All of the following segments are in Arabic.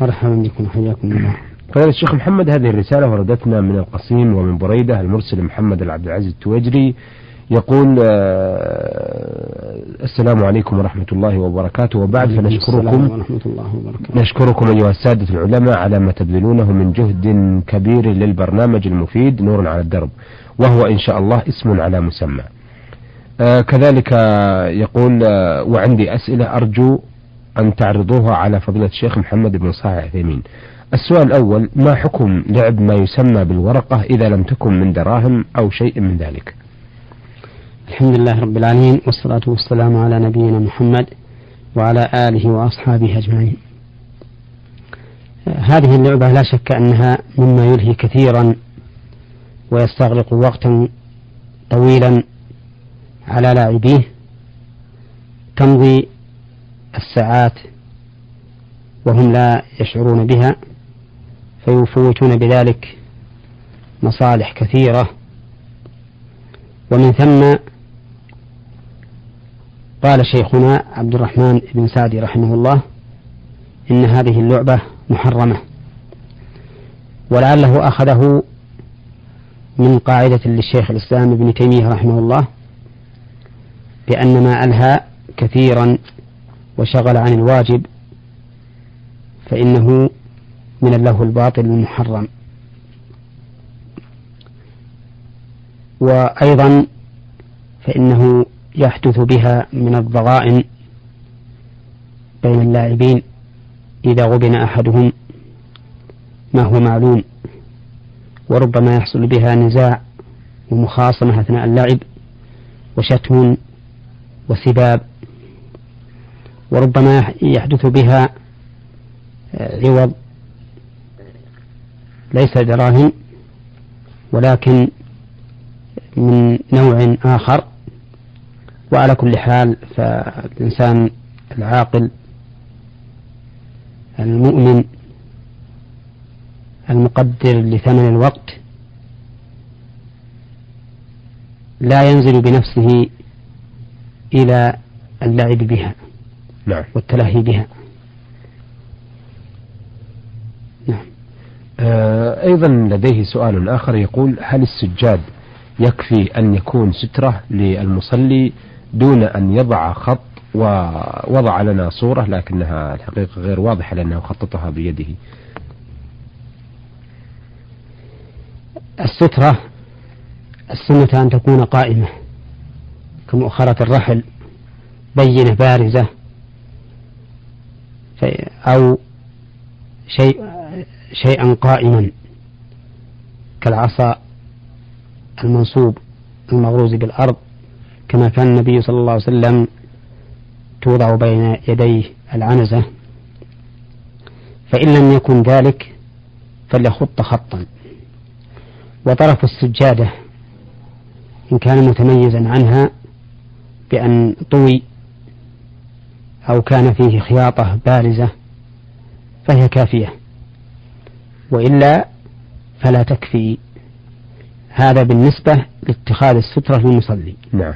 مرحبا بكم حياكم الله. فضيلة الشيخ محمد هذه الرسالة وردتنا من القصيم ومن بريدة المرسل محمد العبد العزيز التوجري يقول آه، السلام عليكم ورحمة الله وبركاته. وبعد فنشكركم ورحمة الله وبركاته. نشكركم أيها السادة العلماء على ما تبذلونه من جهد كبير للبرنامج المفيد نور على الدرب. وهو إن شاء الله اسم على مسمى. آه كذلك يقول آه وعندي أسئلة أرجو أن تعرضوها على فضيلة الشيخ محمد بن صالح عثيمين السؤال الأول ما حكم لعب ما يسمى بالورقة إذا لم تكن من دراهم أو شيء من ذلك؟ الحمد لله رب العالمين والصلاة والسلام على نبينا محمد وعلى آله وأصحابه أجمعين. هذه اللعبة لا شك أنها مما يلهي كثيرا ويستغرق وقتا طويلا على لاعبيه. تمضي الساعات وهم لا يشعرون بها فيفوتون بذلك مصالح كثيرة. ومن ثم قال شيخنا عبد الرحمن بن سعدي رحمه الله إن هذه اللعبة محرمة ولعله أخذه من قاعدة للشيخ الإسلام ابن تيمية رحمه الله بأن ما ألهى كثيرا وشغل عن الواجب فإنه من اللهو الباطل المحرم. وأيضا فإنه يحدث بها من الضغائن بين اللاعبين إذا غبن أحدهم ما هو معلوم وربما يحصل بها نزاع ومخاصمة أثناء اللعب وشتم وسباب وربما يحدث بها عوض ليس دراهم ولكن من نوع آخر. وعلى كل حال فالإنسان العاقل المؤمن المقدر لثمن الوقت لا ينزل بنفسه إلى اللعب بها. نعم. والتلهي بها. نعم. آه أيضا لديه سؤال آخر يقول هل السجاد يكفي أن يكون سترة للمصلي دون أن يضع خط ووضع لنا صورة لكنها الحقيقة غير واضحة لأنه خططها بيده؟ السترة السنة أن تكون قائمة كمؤخرة الرحل بينة بارزة أو شيء شيئا قائما كالعصا المنصوب المغروز بالأرض كما كان النبي صلى الله عليه وسلم توضع بين يديه العنزة. فإن لم يكن ذلك فليخط خطا. وطرف السجادة إن كان متميزا عنها بأن طوي أو كان فيه خياطة بارزة فهي كافية. وإلا فلا تكفي. هذا بالنسبة لاتخاذ السترة للمصلي. نعم.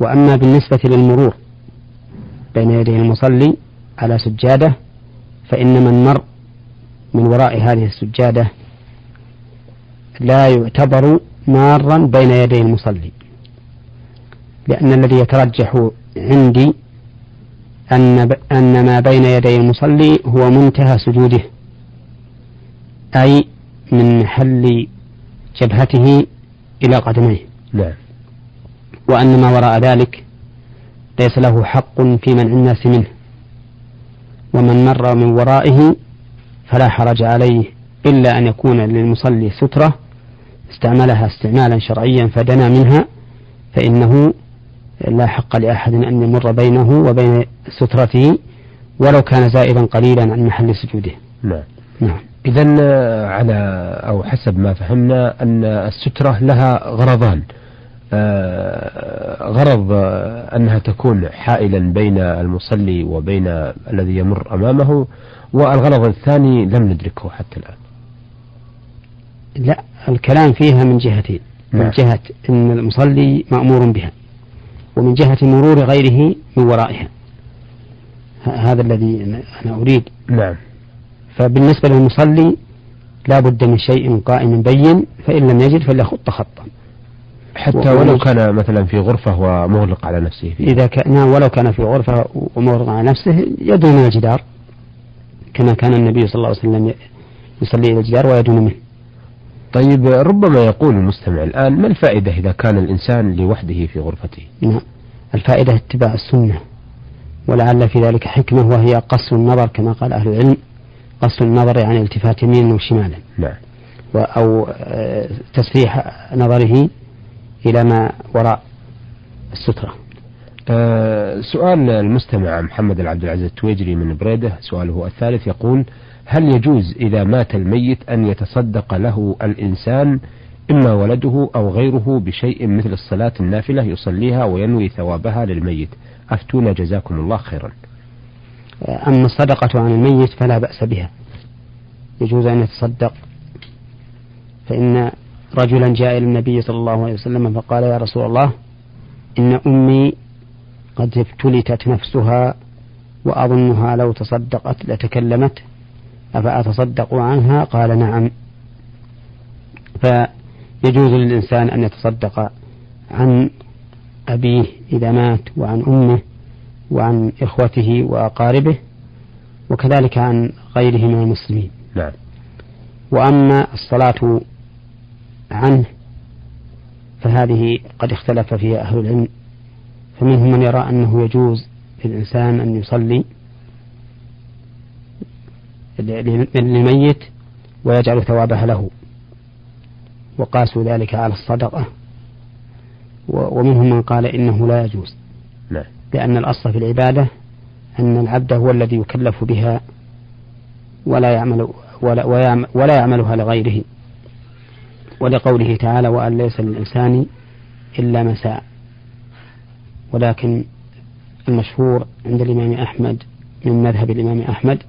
وأما بالنسبة للمرور بين يدي المصلي على سجادة فإن من مر من وراء هذه السجادة لا يعتبر مارا بين يدي المصلي. لأن الذي يترجح عندي أن أن ما بين يدي المصلي هو منتهى سجوده أي من محل جبهته إلى قدميه. نعم. وأن ما وراء ذلك ليس له حق في منع الناس منه. ومن مر من ورائه فلا حرج عليه إلا أن يكون للمصلي سترة استعملها استعمالا شرعيا فدنا منها فإنه لا حق لأحد أن يمر بينه وبين سترته ولو كان زائدا قليلا عن محل سجوده. نعم. نعم. إذا على أو حسب ما فهمنا أن السترة لها غرضان. آه، غرض أنها تكون حائلا بين المصلي وبين الذي يمر أمامه والغرض الثاني لم ندركه حتى الآن. لا الكلام فيها من جهتين. نعم. من جهة أن المصلي مأمور بها. ومن جهة مرور غيره من ورائها. هذا الذي أنا أريد. نعم. فبالنسبة للمصلي لا بد من شيء قائم بين فإن لم يجد فليخط خطا حتى ولو كان مثلا في غرفة ومغلق على نفسه. فيه. إذا كان نعم ولو كان في غرفة ومغلق على نفسه يدنو من الجدار. كما كان النبي صلى الله عليه وسلم يصلي إلى الجدار ويدنو منه. طيب ربما يقول المستمع الآن ما الفائدة إذا كان الإنسان لوحده في غرفته؟ نعم. الفائدة اتباع السنة ولعل في ذلك حكمة وهي قص النظر كما قال أهل العلم قص النظر يعني التفات يمينا وشمالا. نعم. أو آه، تسريح نظره إلى ما وراء السترة. أه سؤال المستمع محمد العبد العزيز التويجري من بريدة سؤاله الثالث يقول هل يجوز إذا مات الميت أن يتصدق له الإنسان إما ولده أو غيره بشيء مثل الصلاة النافلة يصليها وينوي ثوابها للميت؟ أفتونا جزاكم الله خيرا. أما الصدقة عن الميت فلا بأس بها. يجوز أن يتصدق. فإن رجلا جاء إلى النبي صلى الله عليه وسلم فقال يا رسول الله إن أمي قد ابتلتت نفسها وأظنها لو تصدقت لتكلمت أفأتصدق عنها؟ قال نعم. فيجوز للإنسان أن يتصدق عن أبيه إذا مات وعن أمه وعن إخوته وأقاربه وكذلك عن غيره من المسلمين. نعم. وأما الصلاة عنه فهذه قد اختلف فيها أهل العلم فمنهم من يرى أنه يجوز للإنسان أن يصلي للميت ويجعل ثوابها له. وقاسوا ذلك على الصدقة. ومنهم من قال إنه لا يجوز. نعم. لأن الأصل في العبادة أن العبد هو الذي يكلف بها ولا يعمل ولا, ولا يعملها لغيره. ولقوله تعالى وأن ليس للإنسان إلا ما سعى ولكن المشهور عند الإمام أحمد من مذهب الإمام أحمد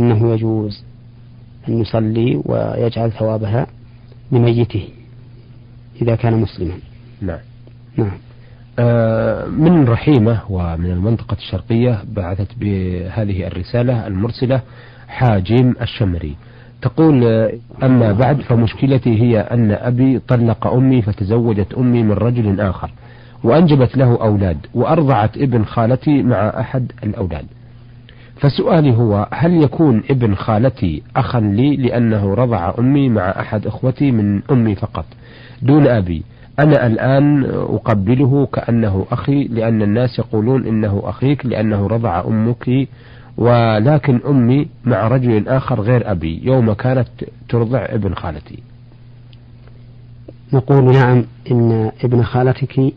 أنه يجوز أن يصلي ويجعل ثوابها لميته إذا كان مسلما. نعم. نعم. آه من رحيمة ومن المنطقة الشرقية بعثت بهذه الرسالة المرسلة حاجيم الشمري. تقول أما بعد فمشكلتي هي أن أبي طلق أمي فتزوجت أمي من رجل آخر وأنجبت له أولاد وأرضعت ابن خالتي مع أحد الأولاد. فسؤالي هو هل يكون ابن خالتي أخا لي لأنه رضع أمي مع أحد إخوتي من أمي فقط؟ دون أبي. أنا الآن أقبله كأنه أخي لأن الناس يقولون إنه أخيك لأنه رضع أمك ولكن أمي مع رجل آخر غير أبي. يوم كانت ترضع ابن خالتي. نقول نعم إن ابن خالتك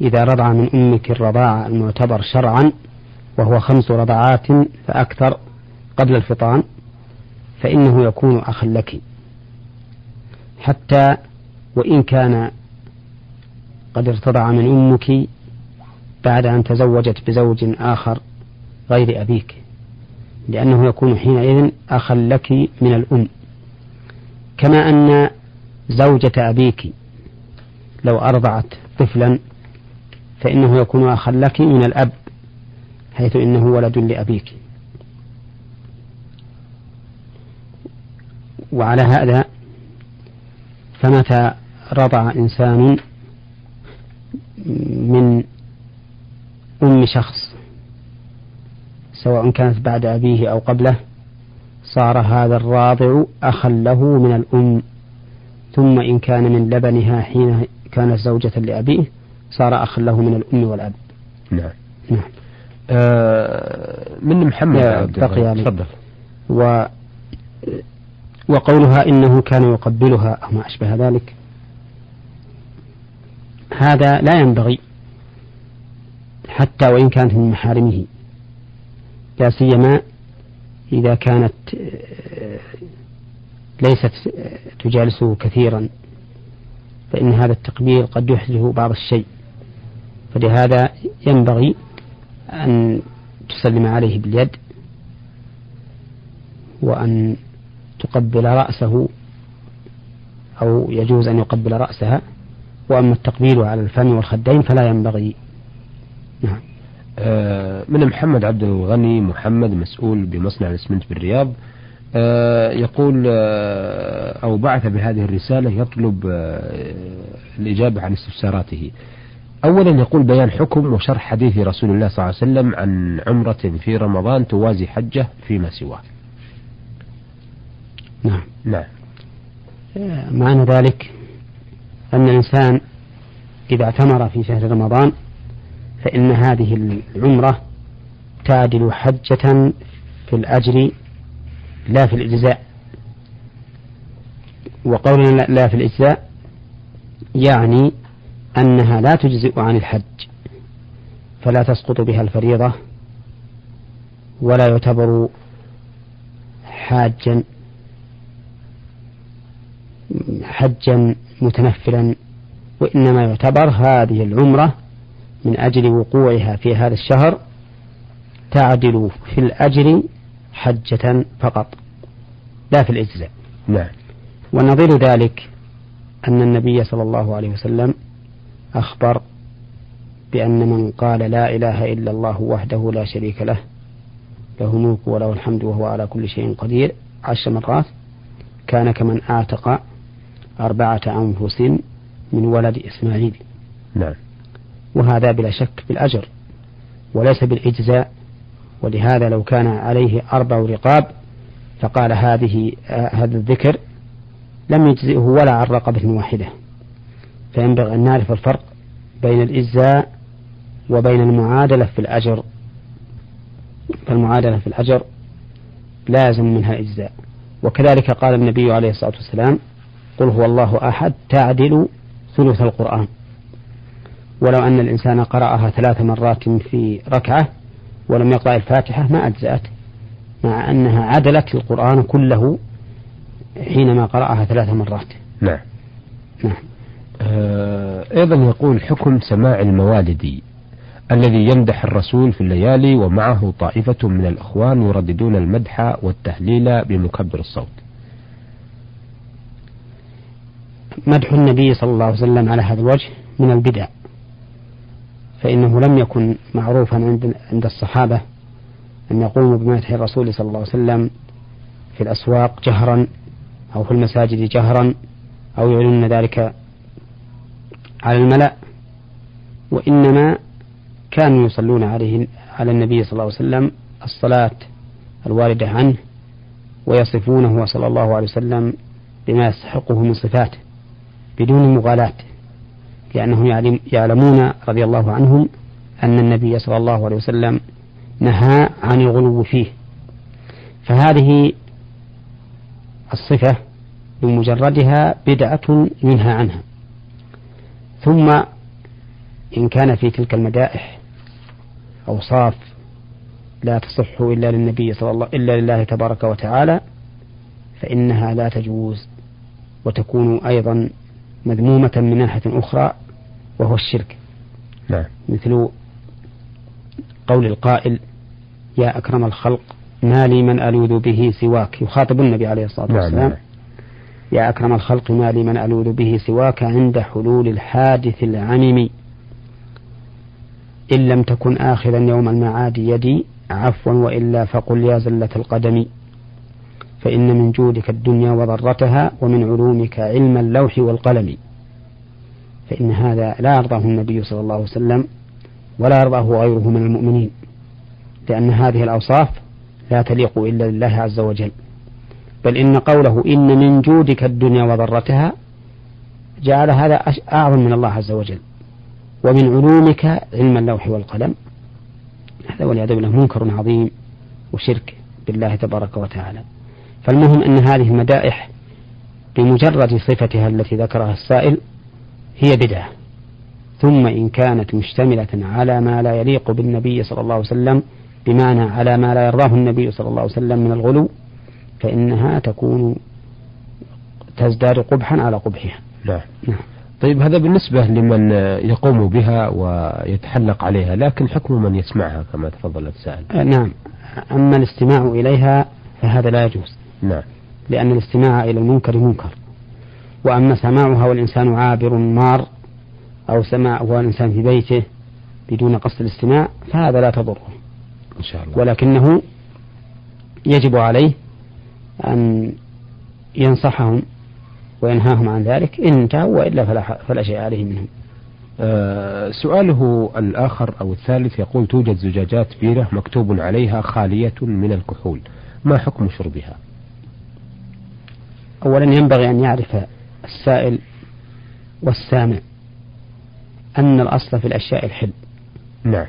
إذا رضع من أمك الرضاعة المعتبر شرعا وهو خمس رضعات فأكثر قبل الفطام فإنه يكون أخا لك. حتى وإن كان قد ارتضع من أمك بعد أن تزوجت بزوج آخر غير أبيك لأنه يكون حينئذ أخا لك من الأم. كما أن زوجة أبيك لو أرضعت طفلا فإنه يكون أخا لك من الأب. حيث إنه ولد لأبيك. وعلى هذا فمتى رضع إنسان من أم شخص سواء كانت بعد أبيه أو قبله صار هذا الراضع أخا له من الأم ثم إن كان من لبنها حين كانت زوجة لأبيه صار أخا له من الأم والأب. نعم. نعم. من محمد بقي يعني. تفضل. و وقولها إنه كان يقبلها أو ما أشبه ذلك. هذا لا ينبغي حتى وإن كانت من محارمه لا سيما إذا كانت آه، ليست تجالسه كثيرا فإن هذا التقبيل قد يحدث بعض الشيء. فلهذا ينبغي أن تسلم عليه باليد وأن تقبل رأسه أو يجوز أن يقبل رأسها. وأما التقبيل على الفم والخدين فلا ينبغي. نعم. آه، من محمد عبد الغني محمد مسؤول بمصنع الإسمنت بالرياض. آه، يقول آه، أو بعث بهذه الرسالة يطلب الإجابة عن استفساراته. أولا يقول بيان حكم وشرح حديث رسول الله صلى الله عليه وسلم عن عمرة في رمضان توازي حجة فيما سواه. نعم. نعم. معنى ذلك أن الإنسان إذا اعتمر في شهر رمضان فإن هذه العمرة تعدل حجة في الأجر لا في الإجزاء. وقولنا لا في الإجزاء يعني أنها لا تجزئ عن الحج فلا تسقط بها الفريضة ولا يعتبر حاجا حجا متنفلا وإنما يعتبر هذه العمرة من أجل وقوعها في هذا الشهر تعدل في الأجر حجة فقط لا في الإجزاء. نعم. ونظير ذلك أن النبي صلى الله عليه وسلم أخبر بأن من قال لا إله إلا الله وحده لا شريك له له الملك وله الحمد وهو على كل شيء قدير. عشر مرات كان كمن أعتق أربعة أنفس من ولد إسماعيل. نعم. وهذا بلا شك بالأجر وليس بالإجزاء. ولهذا لو كان عليه أربع رقاب فقال هذه آه هذا الذكر لم يجزئه ولا عن رقبة واحدة فينبغي أن نعرف الفرق بين الإجزاء وبين المعادلة في الأجر. فالمعادلة في الأجر لازم منها الإجزاء وكذلك قال النبي عليه الصلاة والسلام قل هو الله أحد تعدل ثلث القرآن. ولو أن الإنسان قرأها ثلاث مرات في ركعة ولم يقرأ الفاتحة ما أجزأت مع أنها عدلت القرآن كله حينما قرأها ثلاث مرات. نعم. نعم. أيضا يقول حكم سماع الموالد الذي يمدح الرسول في الليالي ومعه طائفة من الأخوان يرددون المدح والتهليل بمكبر الصوت. مدح النبي صلى الله عليه وسلم على هذا الوجه من البدع فإنه لم يكن معروفا عند عند الصحابة أن يقوموا بمدح الرسول صلى الله عليه وسلم في الأسواق جهرا أو في المساجد جهرا أو يعلنون ذلك على الملأ وإنما كانوا يصلون عليه على النبي صلى الله عليه وسلم الصلاة الواردة عنه ويصفونه صلى الله عليه وسلم بما يستحقه من صفاته بدون مغالاة لأنهم يعلمون رضي الله عنهم أن النبي صلى الله عليه وسلم نهى عن الغلو فيه. فهذه الصفة بمجردها بدعة ينهى عنها. ثم إن كان في تلك المدائح أوصاف لا تصح إلا للنبي صلى الله إلا لله تبارك وتعالى فإنها لا تجوز وتكون أيضا مذمومة من ناحية أخرى وهو الشرك نعم. مثل قول القائل يا أكرم الخلق ما لي من ألوذ به سواك يخاطب النبي عليه الصلاة نعم، والسلام نعم. يا أكرم الخلق ما لي من ألوذ به سواك عند حلول الحادث العمم إن لم تكن آخذا يوم المعاد يدي عفوا وإلا فقل يا زلة القدم. فإن من جودك الدنيا وضرتها ومن علومك علم اللوح والقلم. فإن هذا لا يرضاه النبي صلى الله عليه وسلم ولا يرضاه غيره من المؤمنين لأن هذه الأوصاف لا تليق إلا لله عز وجل. بل إن قوله إن من جودك الدنيا وضرتها جعل هذا أعظم من الله عز وجل. ومن علومك علم اللوح والقلم. هذا والعياذ بالله منكر عظيم وشرك بالله تبارك وتعالى. فالمهم أن هذه المدائح بمجرد صفتها التي ذكرها السائل هي بدعة. ثم إن كانت مشتملة على ما لا يليق بالنبي صلى الله عليه وسلم بمعنى على ما لا يرضاه النبي صلى الله عليه وسلم من الغلو فإنها تكون تزداد قبحا على قبحها. نعم. نعم. طيب هذا بالنسبة لمن يقوم بها ويتحلق عليها لكن حكم من يسمعها كما تفضل السائل آه، نعم. أما الاستماع إليها فهذا لا يجوز. نعم. لأن الاستماع إلى المنكر منكر. وأما سماعها والإنسان عابر مار أو سماع والإنسان في بيته بدون قصد الاستماع فهذا لا تضره. إن شاء الله. ولكنه يجب عليه أن ينصحهم وينهاهم عن ذلك إن انتهوا وإلا فلا, فلا شيء عليه منهم. آه سؤاله الآخر أو الثالث يقول توجد زجاجات بيرة مكتوب عليها خالية من الكحول ما حكم شربها؟ أولا ينبغي أن يعرف السائل والسامع أن الأصل في الأشياء الحل. نعم.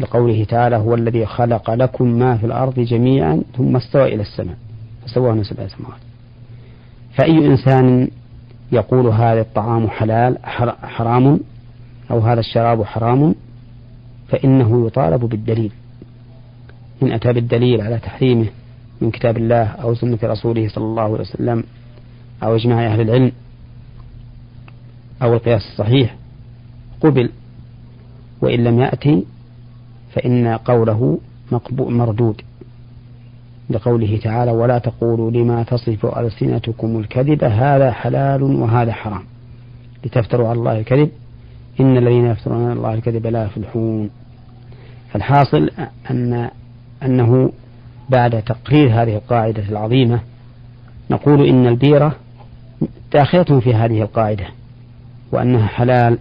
لقوله تعالى هو الذي خلق لكم ما في الأرض جميعا ثم استوى إلى السماء. فسواهن سبع سماوات فأي إنسان يقول هذا الطعام حلال حرام أو هذا الشراب حرام فإنه يطالب بالدليل. إن أتى بالدليل على تحريمه من كتاب الله أو سنة رسوله صلى الله عليه وسلم أو إجماع أهل العلم أو القياس الصحيح قبل. وإن لم يأتي فإن قوله مردود. لقوله تعالى ولا تقولوا لما تصف ألسنتكم الكذب هذا حلال وهذا حرام لتفتروا على الله الكذب. إن الذين يفترون على الله الكذب لا يفلحون. فالحاصل أن أنه بعد تقرير هذه القاعدة العظيمة نقول إن البيرة داخلة في هذه القاعدة وأنها حلال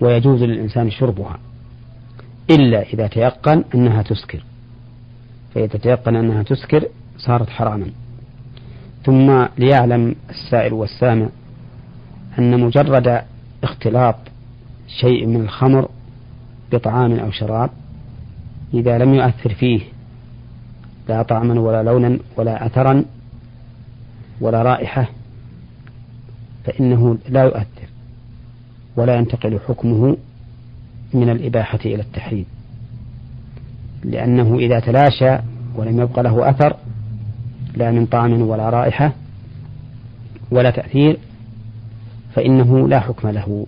ويجوز للإنسان شربها إلا إذا تيقن أنها تسكر. فإذا تيقن أنها تسكر صارت حراما. ثم ليعلم السائل والسامع أن مجرد اختلاط شيء من الخمر بطعام أو شراب إذا لم يؤثر فيه لا طعما ولا لونا ولا أثرا ولا رائحة فإنه لا يؤثر ولا ينتقل حكمه من الإباحة إلى التحريم. لأنه إذا تلاشى ولم يبق له أثر لا من طعم ولا رائحة ولا تأثير فإنه لا حكم له.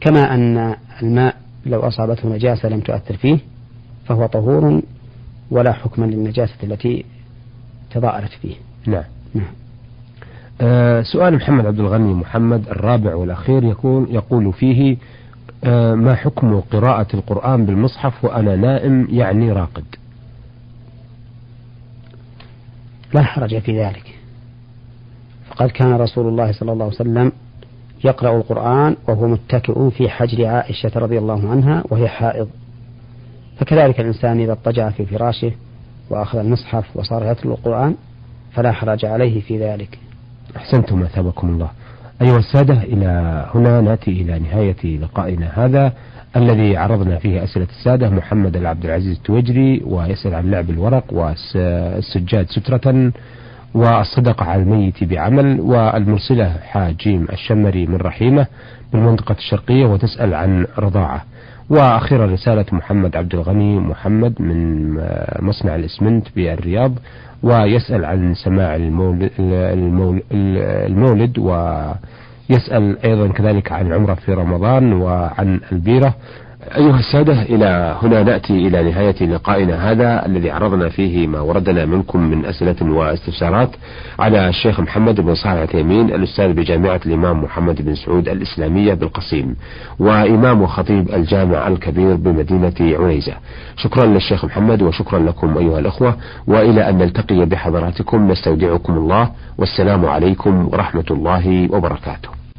كما أن الماء لو أصابته نجاسة لم تؤثر فيه فهو طهور ولا حكم للنجاسة التي تضاءلت فيه. نعم. نعم. آه سؤال محمد عبد الغني محمد الرابع والأخير يقول يقول فيه ما حكم قراءة القرآن بالمصحف وأنا نائم يعني راقد؟ لا حرج في ذلك. فقد كان رسول الله صلى الله عليه وسلم يقرأ القرآن وهو متكئ في حجر عائشة رضي الله عنها وهي حائض. فكذلك الإنسان إذا اضطجع في فراشه وأخذ المصحف وصار يتلو القرآن فلا حرج عليه في ذلك. أحسنتم أثابكم الله. أيها السادة إلى هنا نأتي إلى نهاية لقائنا هذا الذي عرضنا فيه أسئلة السادة محمد العبد العزيز التوجري ويسأل عن لعب الورق والسجاد سترة والصدقة على الميت بعمل والمرسلة حاجيم الشمري من رحيمة بالمنطقة الشرقية وتسأل عن رضاعة. وأخيرا رسالة محمد عبد الغني محمد من مصنع الإسمنت بالرياض ويسأل عن سماع المولد, ويسأل أيضا كذلك عن العمرة في رمضان وعن البيرة. أيها السادة إلى هنا نأتي إلى نهاية لقائنا هذا الذي عرضنا فيه ما وردنا منكم من أسئلة واستفسارات على الشيخ محمد بن صالح العثيمين الأستاذ بجامعة الإمام محمد بن سعود الإسلامية بالقصيم وإمام وخطيب الجامع الكبير بمدينة عنيزة. شكرا للشيخ محمد وشكرا لكم أيها الأخوة وإلى أن نلتقي بحضراتكم نستودعكم الله والسلام عليكم ورحمة الله وبركاته.